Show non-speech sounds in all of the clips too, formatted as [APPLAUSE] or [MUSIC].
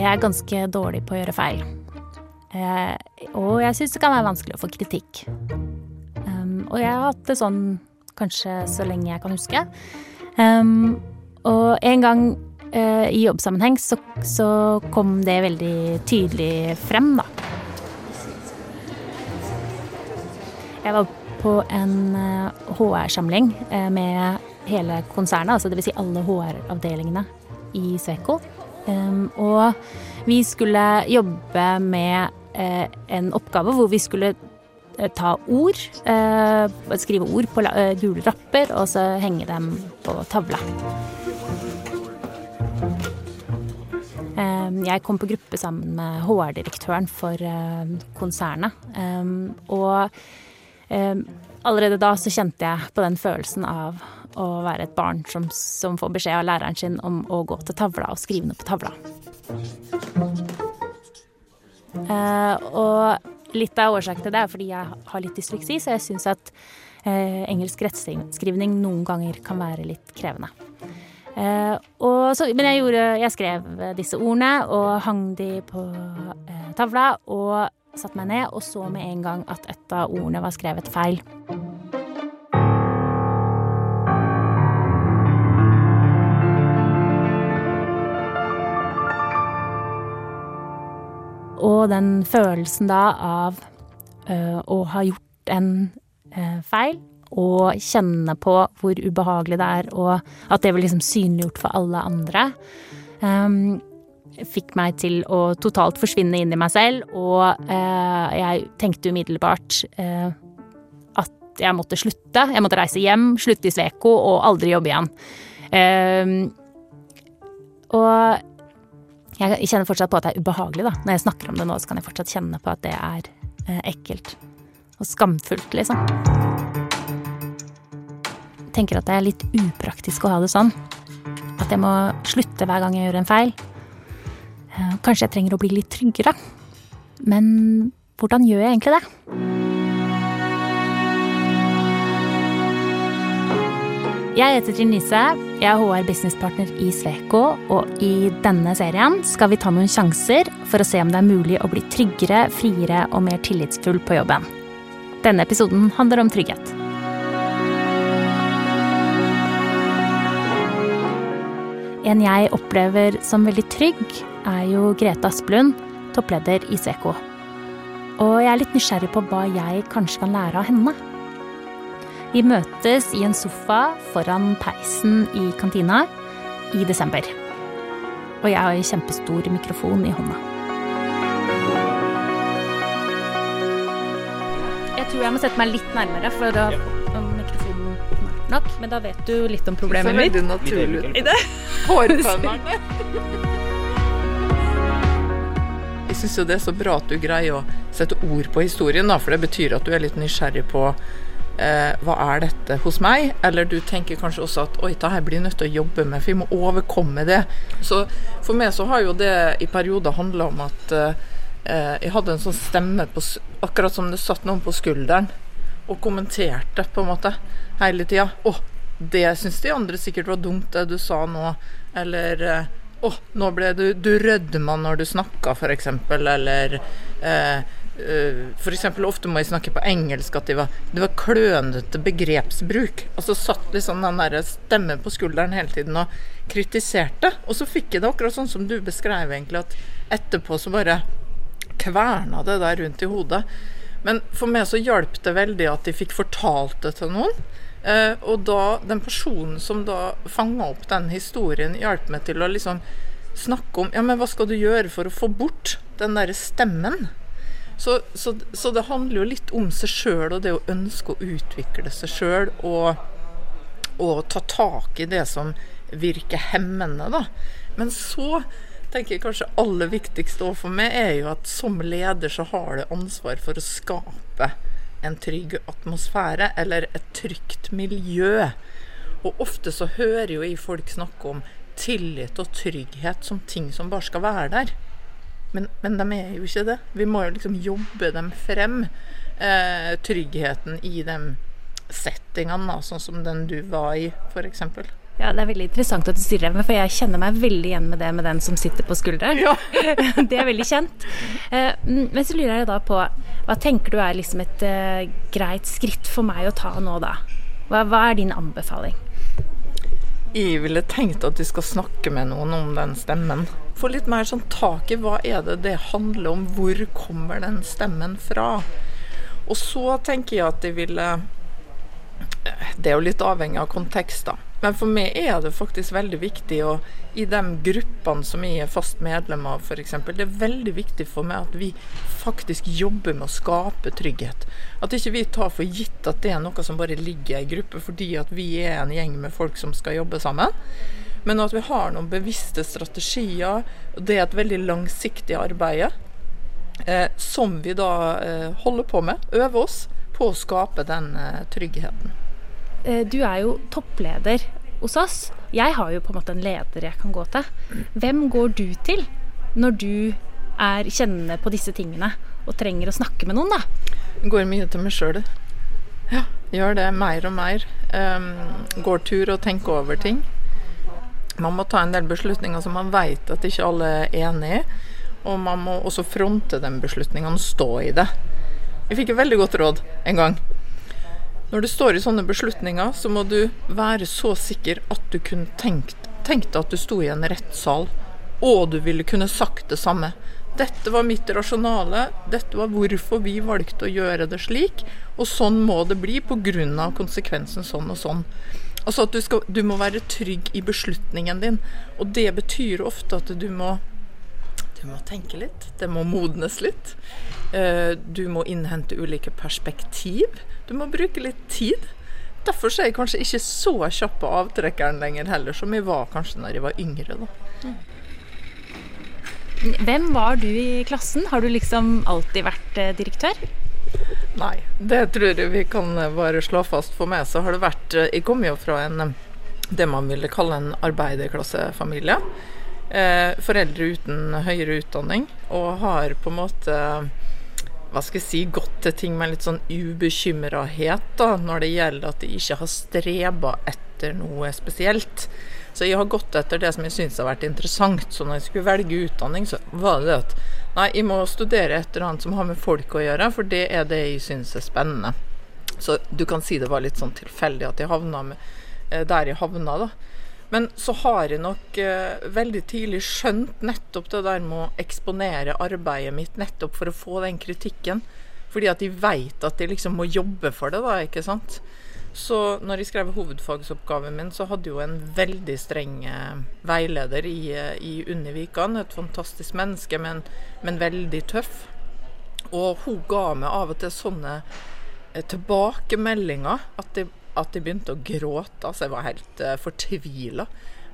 Jeg er ganske dårlig på å gjøre feil. Eh, og jeg syns det kan være vanskelig å få kritikk. Um, og jeg har hatt det sånn kanskje så lenge jeg kan huske. Um, og en gang uh, i jobbsammenheng så, så, kom det veldig tydelig frem, da. Jeg var på en HR-samling uh, med hele konsernet, altså dvs. Si alle HR-avdelingene i Sveko. Og vi skulle jobbe med en oppgave hvor vi skulle ta ord. skrive ord på gule rapper, og så henge dem på tavla. Jeg kom på gruppe sammen med HR-direktøren for konsernet. Og allerede da så kjente jeg på den følelsen av å være et barn som, som får beskjed av læreren sin om å gå til tavla og skrive noe på tavla. Og litt av årsaken til det er fordi jeg har litt dysleksi, så jeg syns at engelsk rettskrivning noen ganger kan være litt krevende. Uh, så, men jeg, gjorde, jeg, skrev disse ordene og hang de på uh, tavla og satte meg ned og så med en gang at et av ordene var skrevet feil. Og den følelsen da av uh, å ha gjort en feil og kjenne på hvor ubehagelig det er, og at det blir liksom synliggjort for alle andre. Um, fikk meg til å totalt forsvinne inn i meg selv, og uh, jeg tenkte umiddelbart uh, at jeg måtte slutte. Jeg måtte reise hjem, slutte i Sveko og aldri jobbe igjen. Um, og jeg kjenner fortsatt på at det er ubehagelig, da. Når jeg snakker om det nå, så kan jeg fortsatt kjenne på at det er uh, ekkelt. Og skamfullt, liksom Jeg tenker at det er litt upraktisk å ha det sånn. At jeg må slutte hver gang jeg gjør en feil. Eh, kanskje jeg trenger å bli litt tryggere. Men hvordan gjør jeg egentlig det? Jeg heter Trine Lise. Jeg er HR businesspartner i Sveko, og i denne serien skal vi ta noen sjanser for å se om det er mulig å bli tryggere, friere og mer tillitsfull på jobben. Denne episoden handler om trygghet. En jeg opplever som veldig trygg, er jo Grete Asplund, toppleder i Sveko. Og jeg er litt nysgjerrig på hva jeg kanskje kan lære av henne. Vi møtes i en sofa foran peisen i kantina i desember. Og jeg har en kjempestor mikrofon i hånda. Jeg tror jeg må sette meg litt nærmere for å få mikrofonen nært nok. Men da vet du litt om problemet mitt. Det ser veldig naturlig ut. Hårfønerne. [LAUGHS] Jeg syns jo det er så bra at du greier å sette ord på historien, da, for det betyr at du er litt nysgjerrig på eh, hva er dette hos meg? Eller du tenker kanskje også at oi, det her blir jeg nødt til å jobbe med, for jeg må overkomme det. Så for meg så har jo det i perioder handla om at eh, jeg hadde en sånn stemme på, akkurat som det satt noen på skulderen og kommenterte på en måte hele tida. Å, det syns de andre sikkert var dumt, det du sa nå. Eller eh, å, nå ble du Du rødma når du snakka, f.eks. Eller eh, eh, F.eks. ofte må jeg snakke på engelsk at det var, det var klønete begrepsbruk. Og så satt liksom den der stemmen på skulderen hele tiden og kritiserte. Og så fikk jeg det akkurat sånn som du beskrev, egentlig, at etterpå så bare kverna det der rundt i hodet. Men for meg så hjalp det veldig at de fikk fortalt det til noen. Eh, og da den personen som da fanga opp den historien, hjalp meg til å liksom snakke om Ja, men hva skal du gjøre for å få bort den derre stemmen? Så, så, så, det handler jo litt om seg sjøl og det å ønske å utvikle seg sjøl og, og, ta tak i det som virker hemmende, da. Men så tenker jeg kanskje aller viktigst for meg er jo at som leder så har du ansvar for å skape en trygg atmosfære eller et trygt miljø. Og ofte så hører jo jeg folk snakke om tillit og trygghet som ting som bare skal være der. Men, men de er jo ikke det. Vi må jo liksom jobbe dem frem. Eh, tryggheten i de settingene, sånn som den du var i, f.eks. Ja, Det er veldig interessant at du sier det, for jeg kjenner meg veldig igjen med det med den som sitter på skulderen. Ja. [LAUGHS] det er veldig kjent. Eh, men så lurer jeg da på, hva tenker du er liksom et eh, greit skritt for meg å ta nå, da? Hva, hva er din anbefaling? Jeg ville tenkt at du skal snakke med noen om den stemmen. Få litt mer sånn tak i hva er det det handler om, hvor kommer den stemmen fra? Og så tenker jeg at de ville Det er jo litt avhengig av kontekst, da. Men for meg er det faktisk veldig viktig, og i de gruppene som jeg er fast medlem av f.eks., det er veldig viktig for meg at vi faktisk jobber med å skape trygghet. At ikke vi tar for gitt at det er noe som bare ligger i ei gruppe fordi at vi er en gjeng med folk som skal jobbe sammen. Men at vi har noen bevisste strategier. og Det er et veldig langsiktig arbeid eh, som vi da eh, holder på med. Øver oss på å skape den eh, tryggheten. Eh, du er jo toppleder hos oss. Jeg har jo på en måte en leder jeg kan gå til. Hvem går du til når du er, kjennende på disse tingene og trenger å snakke med noen, da? Går mye til meg sjøl. Ja, gjør det mer og mer. Um, går tur og tenker over ting. Man må ta en del beslutninger som man vet at ikke alle er enig i. Og man må også fronte den beslutningen og stå i det. Jeg fikk et veldig godt råd en gang. Når du står i sånne beslutninger, så må du være så sikker at du kunne tenkt, tenkt at du sto i en rettssal, og du ville kunne sagt det samme. Dette var mitt rasjonale, dette var hvorfor vi valgte å gjøre det slik, og sånn må det bli pga. konsekvensen sånn og sånn. Altså at du, skal, du må være trygg i beslutningen din, og det betyr ofte at du må du må tenke litt. Det må modnes litt. Eh, du må innhente ulike perspektiv. Du må bruke litt tid. Derfor er jeg kanskje ikke så kjapp på avtrekkeren lenger heller, som jeg var kanskje når jeg var yngre. da. Hvem var du i klassen? Har du liksom alltid vært eh, direktør? Nei, det tror jeg vi kan eh, bare slå fast. For meg så har det vært Jeg kom jo fra en det man ville kalle en arbeiderklassefamilie. Eh, foreldre uten høyere utdanning, og har på en måte hva skal jeg si, gått til ting med litt sånn ubekymrahet da, når det gjelder at de ikke har streba etter noe spesielt. Så jeg har gått etter det som jeg syns har vært interessant. Så når jeg skulle velge utdanning, så var det det at nei, jeg må studere et eller annet som har med folk å gjøre, for det er det jeg syns er spennende. Så du kan si det var litt sånn tilfeldig at jeg havna med, eh, der jeg havna, da. Men så har jeg nok eh, veldig tidlig skjønt nettopp det der med å eksponere arbeidet mitt nettopp for å få den kritikken. Fordi at de veit at de liksom må jobbe for det, da, ikke sant. Så når jeg skrev hovedfagsoppgaven min, så hadde jo en veldig streng eh, veileder i, eh, i Unni. Et fantastisk menneske, men, men veldig tøff. Og hun ga meg av og til sånne eh, tilbakemeldinger at det at jeg begynte å gråte. Altså, jeg var helt uh, fortvila.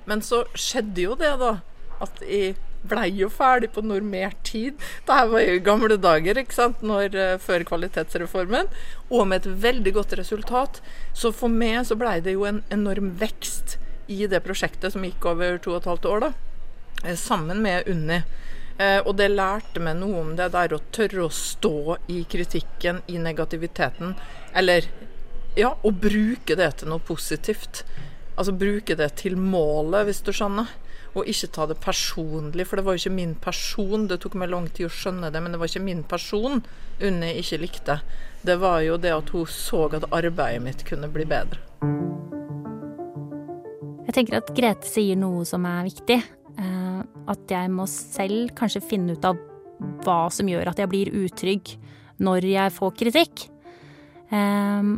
Men så skjedde jo det, da. At jeg blei jo ferdig på normert tid. Dette var jo gamle dager, ikke sant, Når, uh, før kvalitetsreformen. Og med et veldig godt resultat. Så for meg så blei det jo en enorm vekst i det prosjektet som gikk over to og et halvt år, da. Eh, sammen med Unni. Eh, og det lærte meg noe om det der å tørre å stå i kritikken, i negativiteten. Eller ja, og bruke det til noe positivt. Altså bruke det til målet, hvis du skjønner. Og ikke ta det personlig, for det var jo ikke min person. Det tok meg lang tid å skjønne det, men det var ikke min person Unni ikke likte. Det var jo det at hun så at arbeidet mitt kunne bli bedre. Jeg tenker at Grete sier noe som er viktig. Eh, at jeg må selv kanskje finne ut av hva som gjør at jeg blir utrygg når jeg får kritikk. Um,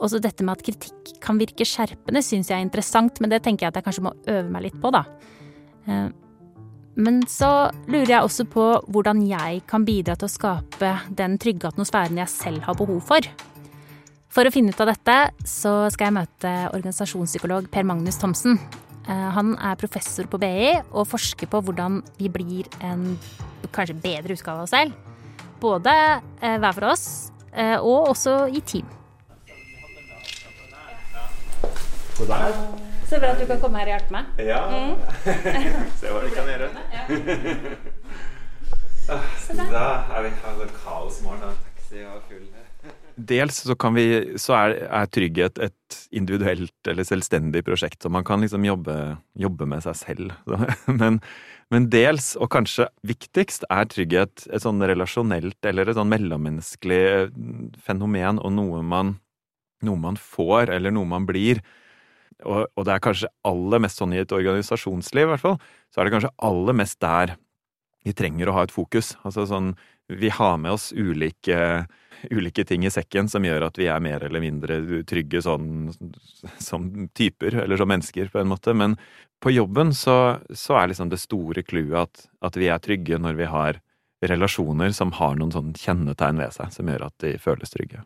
også dette med at kritikk kan virke skjerpende, syns jeg er interessant, men det tenker jeg at jeg kanskje må øve meg litt på, da. Eh, men så lurer jeg også på hvordan jeg kan bidra til å skape den trygge atmosfæren jeg selv har behov for. For å finne ut av dette, så skal jeg møte organisasjonspsykolog Per Magnus Thomsen. Eh, han er professor på BI og forsker på hvordan vi blir en kanskje bedre utgave av oss selv. Både eh, hver for oss, og også i team. God dag. Så bra at du kan komme her og hjelpe meg. Ja. Mm. [LAUGHS] Se hva vi kan gjøre. [LAUGHS] Ah, da er vi, her det kaos i morgen. Taxi og full [LAUGHS] Dels så, kan vi, så er, er, trygghet et individuelt eller selvstendig prosjekt, så man kan liksom jobbe, jobbe med seg selv. Men, men, dels, og kanskje viktigst, er trygghet et sånn relasjonelt eller et sånn mellommenneskelig fenomen, og noe man, noe man får, eller noe man blir. Og, og, det er kanskje aller mest sånn i et organisasjonsliv, i hvert fall, så er det kanskje aller mest der vi trenger å ha et fokus. Altså sånn, vi har med oss ulike ulike ting i sekken som gjør at vi er mer eller mindre trygge sånn som typer, eller som mennesker, på en måte. Men på jobben så, så er liksom det store clouet at, at, vi er trygge når vi har relasjoner som har noen sånn kjennetegn ved seg, som gjør at de føles trygge.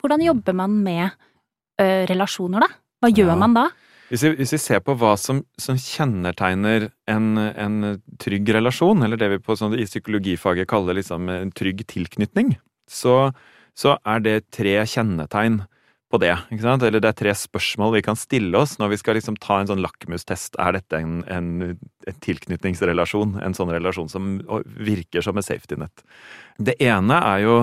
Hvordan jobber man med ø, relasjoner, da? Hva gjør ja. man da? Hvis vi, hvis vi, ser på hva som, som kjennetegner en, en, trygg relasjon, eller det vi på, sånn, i psykologifaget kaller liksom en trygg tilknytning, så, så er det tre kjennetegn på det. Eller det er tre spørsmål vi kan stille oss når vi skal liksom ta en sånn lakmustest. Er dette en, en, en, tilknytningsrelasjon? En sånn relasjon som virker som et safety net? Det ene er jo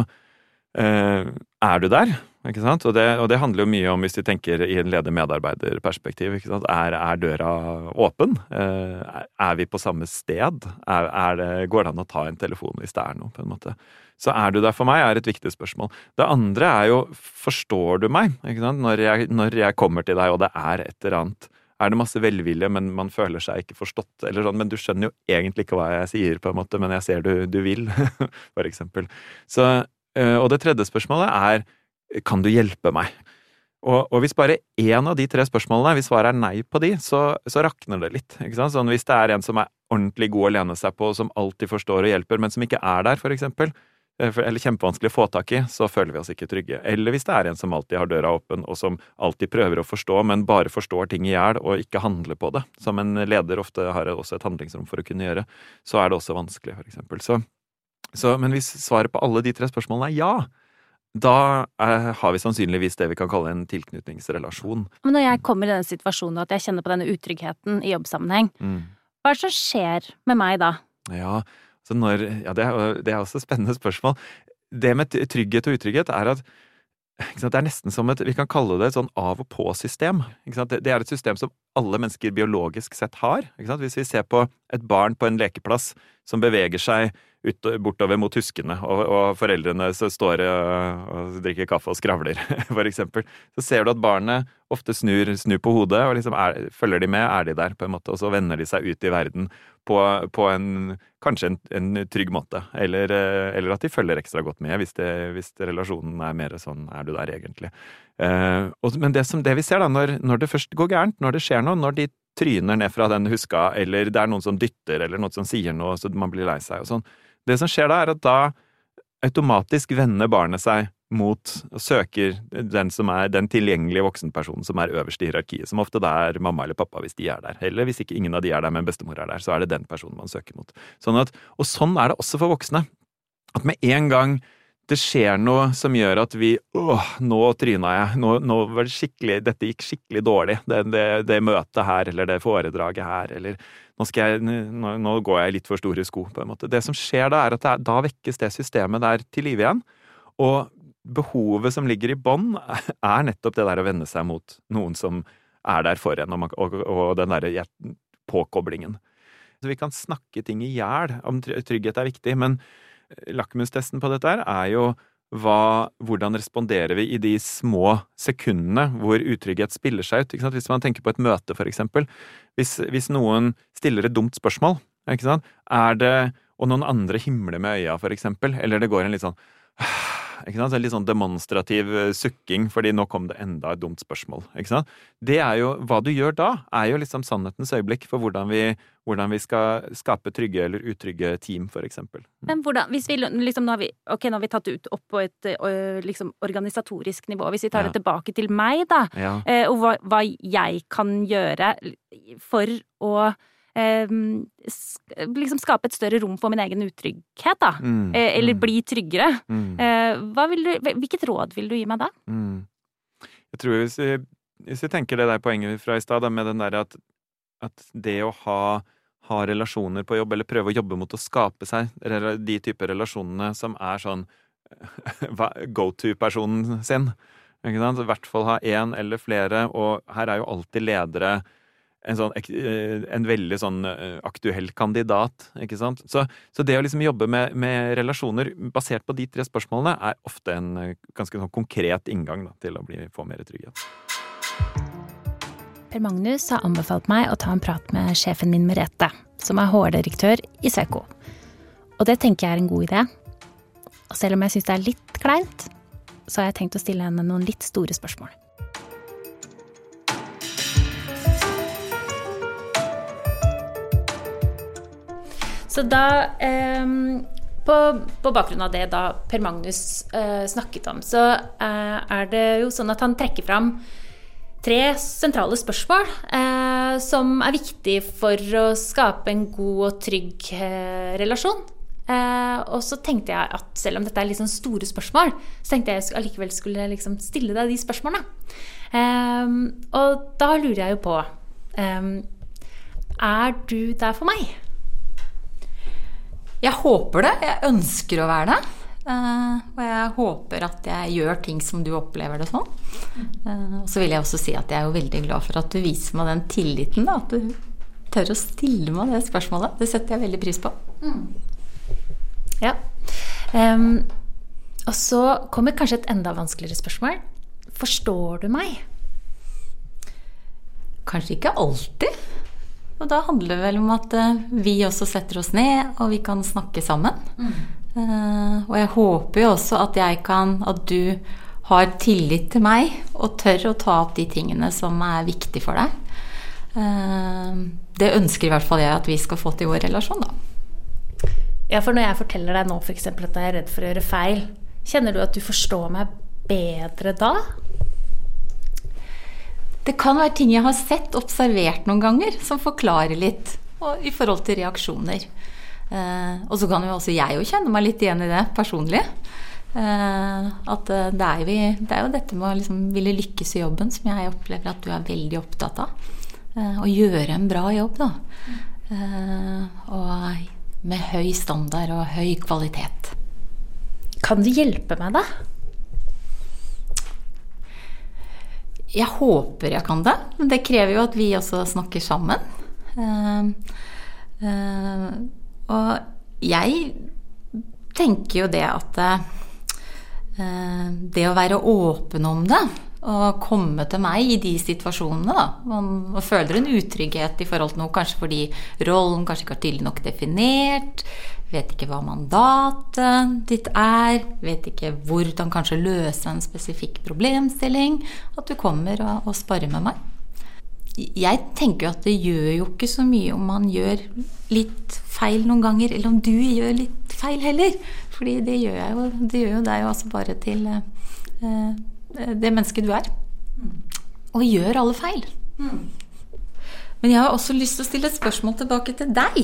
eh, Er du der? Ikke sant? Og det, og det, handler jo mye om, hvis de tenker i en leder-medarbeider-perspektiv, er, er, døra åpen? Eh, er vi på samme sted? Er, er det, går det an å ta en telefon hvis det er noe, på en måte? Så er du der for meg, er et viktig spørsmål. Det andre er jo, forstår du meg? Når jeg, når, jeg, kommer til deg, og det er et eller annet er det masse velvilje, men man føler seg ikke forstått, eller sånn, men du skjønner jo egentlig ikke hva jeg sier, på en måte, men jeg ser du, du vil, [LAUGHS] for eksempel. Så, øh, og det tredje spørsmålet er kan du hjelpe meg? Og, og, hvis bare én av de tre spørsmålene, hvis svaret er nei på de, så, så rakner det litt. Sånn Hvis det er en som er ordentlig god å lene seg på, som alltid forstår og hjelper, men som ikke er der, for eksempel, Eh, eller kjempevanskelig å få tak i, så føler vi oss ikke trygge. Eller hvis det er en som alltid har døra åpen, og som alltid prøver å forstå, men bare forstår ting i hjel og ikke handler på det, som en leder ofte har også et handlingsrom for å kunne gjøre, så er det også vanskelig, for eksempel. Så, så, men hvis svaret på alle de tre spørsmålene er ja, da er, har vi sannsynligvis det vi kan kalle en tilknytningsrelasjon. Men når jeg kommer i denne situasjonen at jeg kjenner på denne utryggheten i jobbsammenheng, mm. hva er det som skjer med meg da? Ja, så når, ja, det er, det er også et spennende spørsmål. Det med trygghet og utrygghet er at det er nesten som et Vi kan kalle det et sånn av og på-system. Det, det er et system som alle mennesker biologisk sett har. Hvis vi ser på et barn på en lekeplass som beveger seg ut, bortover mot huskene, og, og foreldrene står og, og drikker kaffe og skravler, [LAUGHS] for eksempel, så ser du at barnet ofte snur, snur på hodet, og liksom er, følger de med, er de der, på en måte, og så vender de seg ut i verden på, på en kanskje en, en, trygg måte, eller, eller, at de følger ekstra godt med, hvis, det, hvis relasjonen er mer sånn er du der egentlig. Eh, og, men det, som, det vi ser da, når, når det først går gærent, når det skjer noe, når de tryner ned fra den huska, eller det er noen som dytter, eller noen som sier noe så man blir lei seg og sånn, det som skjer da, er at da automatisk vender barnet seg mot og søker den som er den tilgjengelige voksenpersonen som er øverst i hierarkiet, som ofte da er mamma eller pappa hvis de er der. Eller hvis ikke ingen av de er der, men bestemor er der, så er det den personen man søker mot. Sånn at, og sånn er det også for voksne. At med en gang det skjer noe som gjør at vi åh, nå tryna jeg, nå, nå var det skikkelig, dette gikk skikkelig dårlig, det, det, det møtet her, eller det foredraget her, eller nå, jeg, nå, nå, går jeg litt for store sko, på en måte. Det som skjer da, er at det, da vekkes det systemet der til live igjen. Og behovet som ligger i bånn, er nettopp det der å vende seg mot noen som er der for en, og, og, og den derre påkoblingen. Så vi kan snakke ting i hjel om trygghet er viktig, men lakmustesten på dette her er jo hva, hvordan responderer vi i de små sekundene hvor utrygghet spiller seg ut? Hvis man tenker på et møte, for eksempel. Hvis, hvis noen stiller et dumt spørsmål, er det Og noen andre himler med øya, for eksempel, eller det går en litt sånn ikke sant? Litt sånn demonstrativ eh, sukking fordi nå kom det enda et dumt spørsmål. ikke sant? Det er jo, Hva du gjør da, er jo liksom sannhetens øyeblikk for hvordan vi, hvordan vi skal skape trygge eller utrygge team, for eksempel. Mm. Men hvordan, hvis vi liksom, nå har vi, ok, nå har vi tatt det ut opp på et liksom, organisatorisk nivå. Hvis vi tar ja. det tilbake til meg, da, ja. Og hva, hva jeg kan gjøre for å Ehm, liksom skape et større rom for min egen utrygghet, da. Mm, eller mm. bli tryggere. Mm. Eh, du, hvilket råd vil du gi meg da? Mm. Jeg tror hvis vi, hvis jeg, tenker det der poenget fra i stad, med den derre at, at, det å ha, ha, relasjoner på jobb, eller prøve å jobbe mot å skape seg de typer relasjonene som er sånn [LAUGHS] go to-personen sin. I hvert fall ha én eller flere, og her er jo alltid ledere en, sånn, eh, en veldig sånn eh, aktuell kandidat, ikke sant. Så, så det å liksom jobbe med, med, relasjoner basert på de tre spørsmålene er ofte en eh, ganske sånn konkret inngang da, til å bli, få mer trygghet. Per Magnus har anbefalt meg å ta en prat med sjefen min Merete, som er HR-direktør i Sweco. Og det tenker jeg er en god idé. Og selv om jeg syns det er litt kleint, så har jeg tenkt å stille henne noen litt store spørsmål. Så da eh, på, på, bakgrunn av det da Per Magnus eh, snakket om, så eh, er det jo sånn at han trekker fram tre sentrale spørsmål eh, som er viktig for å skape en god og trygg eh, relasjon. Eh, og så tenkte jeg at selv om dette er sånn store spørsmål, så tenkte jeg allikevel skulle liksom stille deg de spørsmålene. Eh, og da lurer jeg jo på eh, Er du der for meg? Jeg håper det. Jeg ønsker å være det. Uh, og jeg håper at jeg gjør ting som du opplever det sånn. Uh, og så vil jeg også si at jeg er jo veldig glad for at du viser meg den tilliten. Da, at du tør å stille meg det spørsmålet. Det setter jeg veldig pris på. Mm. Ja. Um, og så kommer kanskje et enda vanskeligere spørsmål. Forstår du meg? Kanskje ikke alltid. Og da handler det vel om at uh, vi også setter oss ned, og vi kan snakke sammen. Mm. Uh, og jeg håper jo også at jeg kan At du har tillit til meg og tør å ta opp de tingene som er viktige for deg. Uh, det ønsker i hvert fall jeg at vi skal få til i vår relasjon, da. Ja, for når jeg forteller deg nå f.eks. at jeg er redd for å gjøre feil, kjenner du at du forstår meg bedre da? Det kan være ting jeg har sett, observert noen ganger, som forklarer litt i forhold til reaksjoner. Eh, og så kan jo også jeg jo kjenne meg litt igjen i det personlig. Eh, at eh, det er, vi, det er, jo dette med å liksom ville lykkes i jobben som jeg opplever at du er veldig opptatt av. Eh, å gjøre en bra jobb, da. Eh, og med høy standard og høy kvalitet. Kan du hjelpe meg, da? Jeg håper jeg kan det. Men det krever jo at vi også snakker sammen. Uh, uh, og jeg tenker jo det at uh, det å være åpen om det og komme til meg i de situasjonene. Da. Man, føler en utrygghet i forhold til noe, kanskje fordi rollen kanskje ikke er tydelig nok definert. Vet ikke hva mandatet ditt er. Vet ikke hvordan kanskje løse en spesifikk problemstilling. At du kommer og, og sparer med meg. Jeg tenker jo at det gjør jo ikke så mye om man gjør litt feil noen ganger, eller om du gjør litt feil heller. Fordi det gjør jeg jo. Det gjør jo deg jo altså bare til eh, det mennesket du er. Og gjør alle feil. Men jeg har også lyst til å stille et spørsmål tilbake til deg.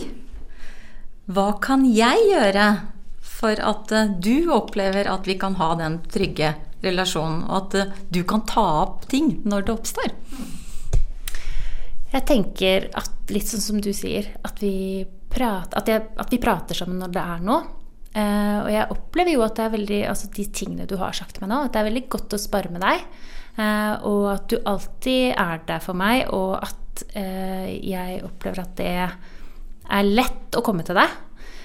Hva kan jeg gjøre for at eh, du opplever at vi kan ha den trygge relasjonen, og at eh, du kan ta opp ting når det oppstår? Jeg tenker at litt sånn som du sier, at vi, prater, at jeg, at vi prater sammen når det er noe. Uh, og jeg opplever jo at det er veldig Altså de tingene du har sagt meg nå, at det er veldig godt å spare med deg. Uh, og at du alltid er der for meg, og at uh, jeg opplever at det er lett å komme til deg.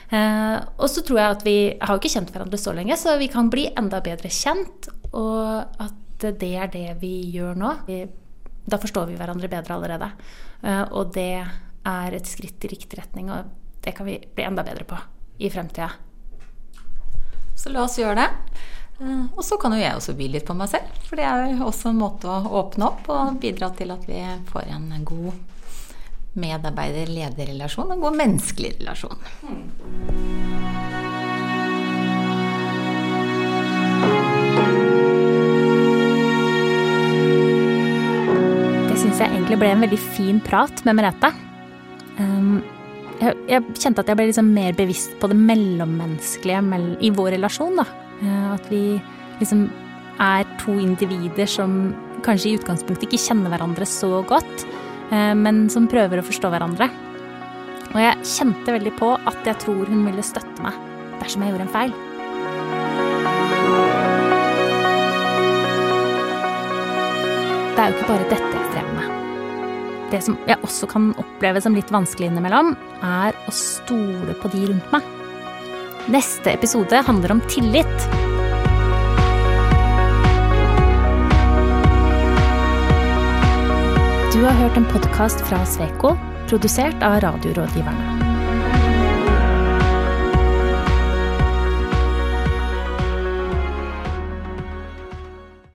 og så tror jeg at vi har jo ikke kjent hverandre så lenge, så vi kan bli enda bedre kjent. Og at det er det vi gjør nå. Vi, da forstår vi hverandre bedre allerede. og det er et skritt i riktig retning, og det kan vi bli enda bedre på i fremtida. Så la oss gjøre det. Eh, og så kan jo jeg også by litt på meg selv, for det er jo også en måte å åpne opp og bidra til at vi får en god medarbeider-lederrelasjon, og god menneskelig relasjon. Det syns jeg egentlig ble en veldig fin prat med Merete. Um, jeg, kjente at jeg ble liksom mer bevisst på det mellommenneskelige i vår relasjon. da. Eh, at vi liksom er to individer som kanskje i utgangspunktet ikke kjenner hverandre så godt, Eh, men som prøver å forstå hverandre. Og jeg kjente veldig på at jeg tror hun ville støtte meg dersom jeg gjorde en feil. Det er jo ikke bare dette jeg strever med. Det som jeg også kan oppleve som litt vanskelig innimellom, er å stole på de rundt meg. Neste episode handler om tillit. Du har hørt en podkast fra Sveko, produsert av Radiorådgiverne.